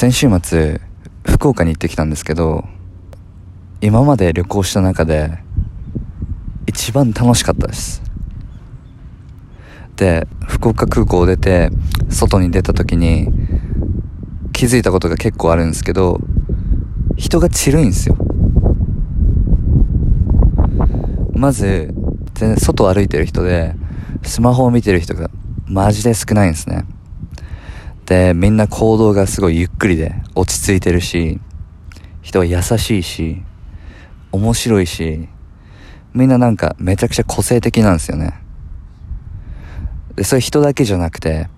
先週末福岡に行ってきたんですけど今まで旅行した中で一番楽しかったです。で福岡空港を出て外に出た時に気づいたことが結構あるんですけど人が散るんですよ。まず全然外歩いてる人でスマホを見てる人がマジで少ないんですね。でみんな行動がすごいゆっくりで落ち着いてるし人は優しいし面白いしみんななんかめちゃくちゃ個性的なんですよね。でそういう人だけじゃなくて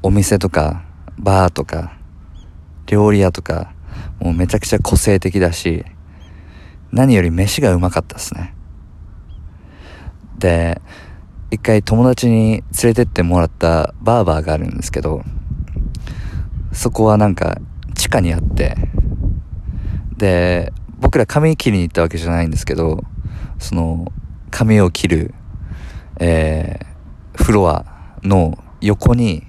お店とかバーとか料理屋とかもうめちゃくちゃ個性的だし何より飯がうまかったですね。で一回友達に連れてってもらったバーバーがあるんですけどそこはなんか地下にあってで僕ら髪切りに行ったわけじゃないんですけどその髪を切るえー、フロアの横に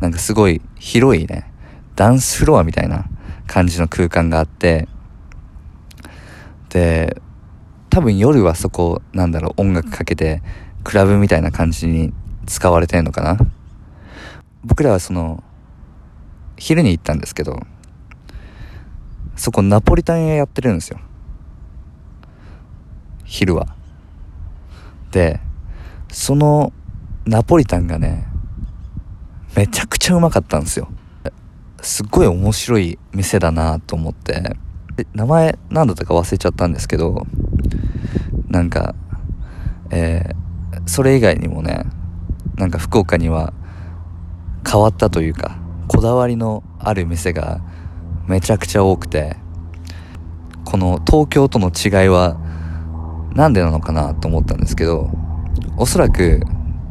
なんかすごい広いねダンスフロアみたいな感じの空間があってで多分夜はそこなんだろう音楽かけてクラブみたいな感じに使われてんのかな。僕らはその昼に行ったんですけどそこナポリタン屋やってるんですよ。昼は。でそのナポリタンがねめちゃくちゃうまかったんですよ。すっごい面白い店だなと思って。名前何だったか忘れちゃったんですけどなんかえー、それ以外にもねなんか福岡には変わったというかこだわりのある店がめちゃくちゃ多くてこの東京との違いは何でなのかなと思ったんですけどおそらく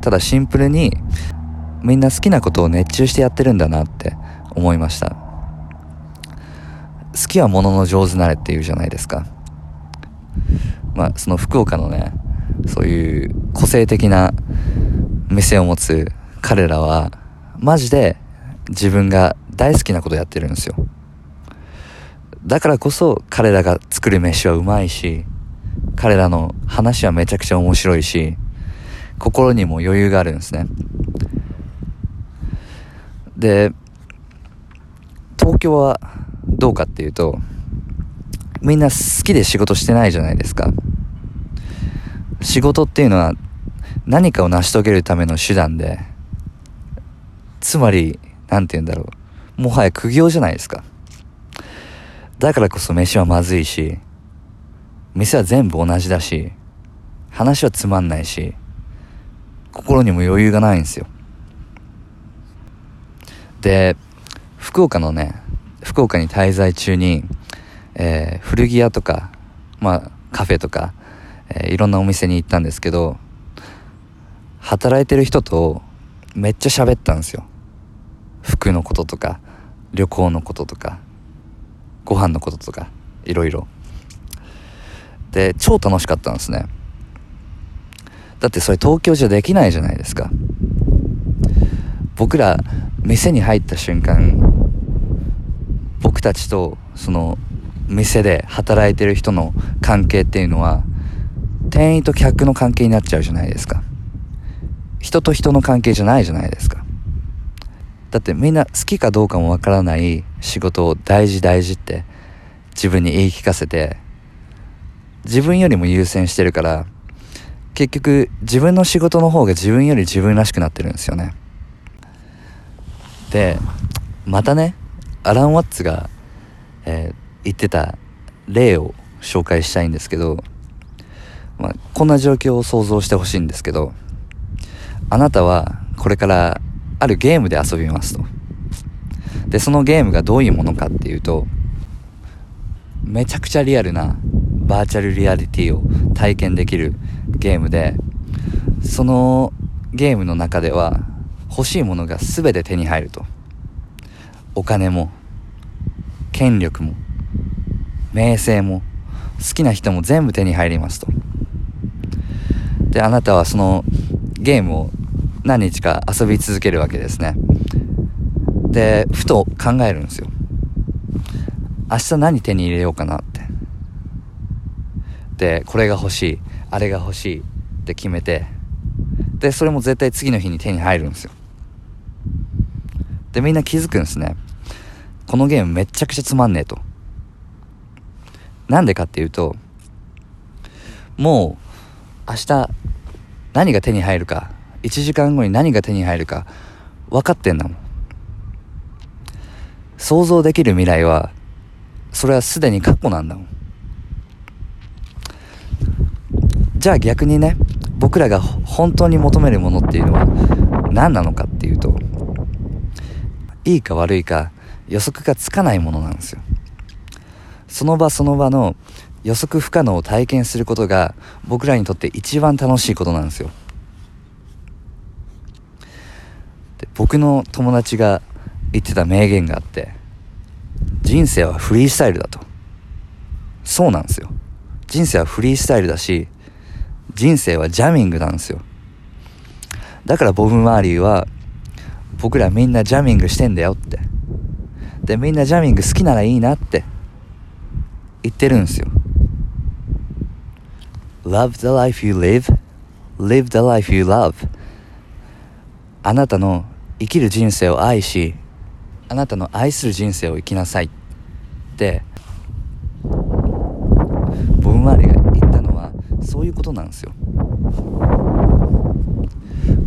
ただシンプルにみんな好きなことを熱中してやってるんだなって思いました。好きはものの上手なれっていうじゃないですか。まあその福岡のねそういう個性的な店を持つ彼らはマジで自分が大好きなことやってるんですよ。だからこそ彼らが作る飯はうまいし彼らの話はめちゃくちゃ面白いし心にも余裕があるんですね。で東京はどうかっていうとみんな好きで仕事してないじゃないですか。仕事っていうのは何かを成し遂げるための手段でつまり何て言うんだろう。もはや苦行じゃないですか。だからこそ飯はまずいし店は全部同じだし話はつまんないし心にも余裕がないんですよ。で福岡のね福岡に滞在中に、えー、古着屋とかまあカフェとか、えー、いろんなお店に行ったんですけど働いてる人とめっちゃ喋ったんですよ。服のこととか旅行のこととかご飯のこととかいろいろ。で超楽しかったんですね。だってそれ東京じゃできないじゃないですか。僕ら店に入った瞬間僕たちとその店で働いてる人の関係っていうのは店員と客の関係になっちゃうじゃないですか。人と人の関係じゃないじゃないですか。だってみんな好きかどうかもわからない仕事を大事大事って自分に言い聞かせて自分よりも優先してるから結局自分の仕事の方が自分より自分らしくなってるんですよね。でまたねアラン・ワッツが、えー、言ってた例を紹介したいんですけど、まあ、こんな状況を想像してほしいんですけどあなたはこれからあるゲームで遊びますと。でそのゲームがどういうものかっていうとめちゃくちゃリアルなバーチャルリアリティを体験できるゲームでそのゲームの中では欲しいものが全て手に入ると。お金も権力も名声も好きな人も全部手に入りますと。であなたはそのゲームを何日か遊び続けるわけですね。でふと考えるんですよ。明日何手に入れようかなって。でこれが欲しいあれが欲しいって決めて。でそれも絶対次の日に手に入るんですよ。でみんな気づくんですね。このゲームめちゃくちゃつまんねえと。なんでかっていうともう明日何が手に入るか1時間後に何が手に入るか分かってんだもん。想像できる未来はそれはすでに過去なんだもん。じゃあ逆にね僕らが本当に求めるものっていうのは何なのかっていうといいか悪いか予測がつかないものなんですよ。その場その場の予測不可能を体験することが僕らにとって一番楽しいことなんですよで僕の友達が言ってた名言があって人生はフリースタイルだと。そうなんですよ。人生はフリースタイルだし人生はジャミングなんですよ。だからボブ・マーリーは僕らみんなジャミングしてんだよって。でみんなジャミング好きならいいなって。言ってるんですよ。Love the life you live live the life you love あなたの生きる人生を愛しあなたの愛する人生を生きなさい。ってボブ・マーリーが言ったのはそういうことなんですよ。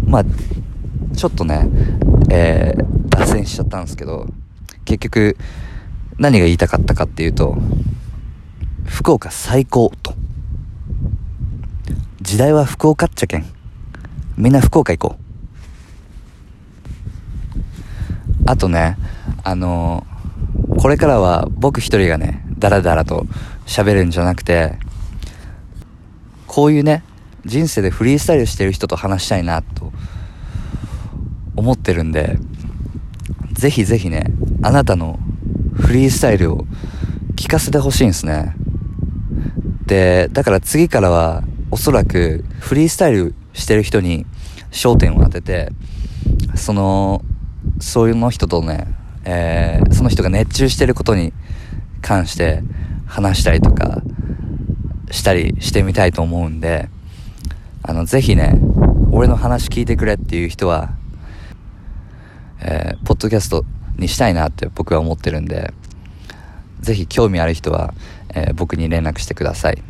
まあちょっとねえー、脱線しちゃったんですけど結局何が言いたかったかっていうと福岡最高と。時代は福岡っちゃけん。みんな福岡行こう。あとねあのー、これからは僕一人がねダラダラと喋るんじゃなくてこういうね人生でフリースタイルしてる人と話したいなと思ってるんでぜひぜひねあなたのフリースタイルを聞かせてほしいんですね。でだから次からはおそらくフリースタイルしてる人に焦点を当ててそのそういうの人とね、えー、その人が熱中してることに関して話したりとかしたりしてみたいと思うんであのぜひね俺の話聞いてくれっていう人は、えー、ポッドキャストにしたいなって僕は思ってるんでぜひ興味ある人は、えー、僕に連絡してください。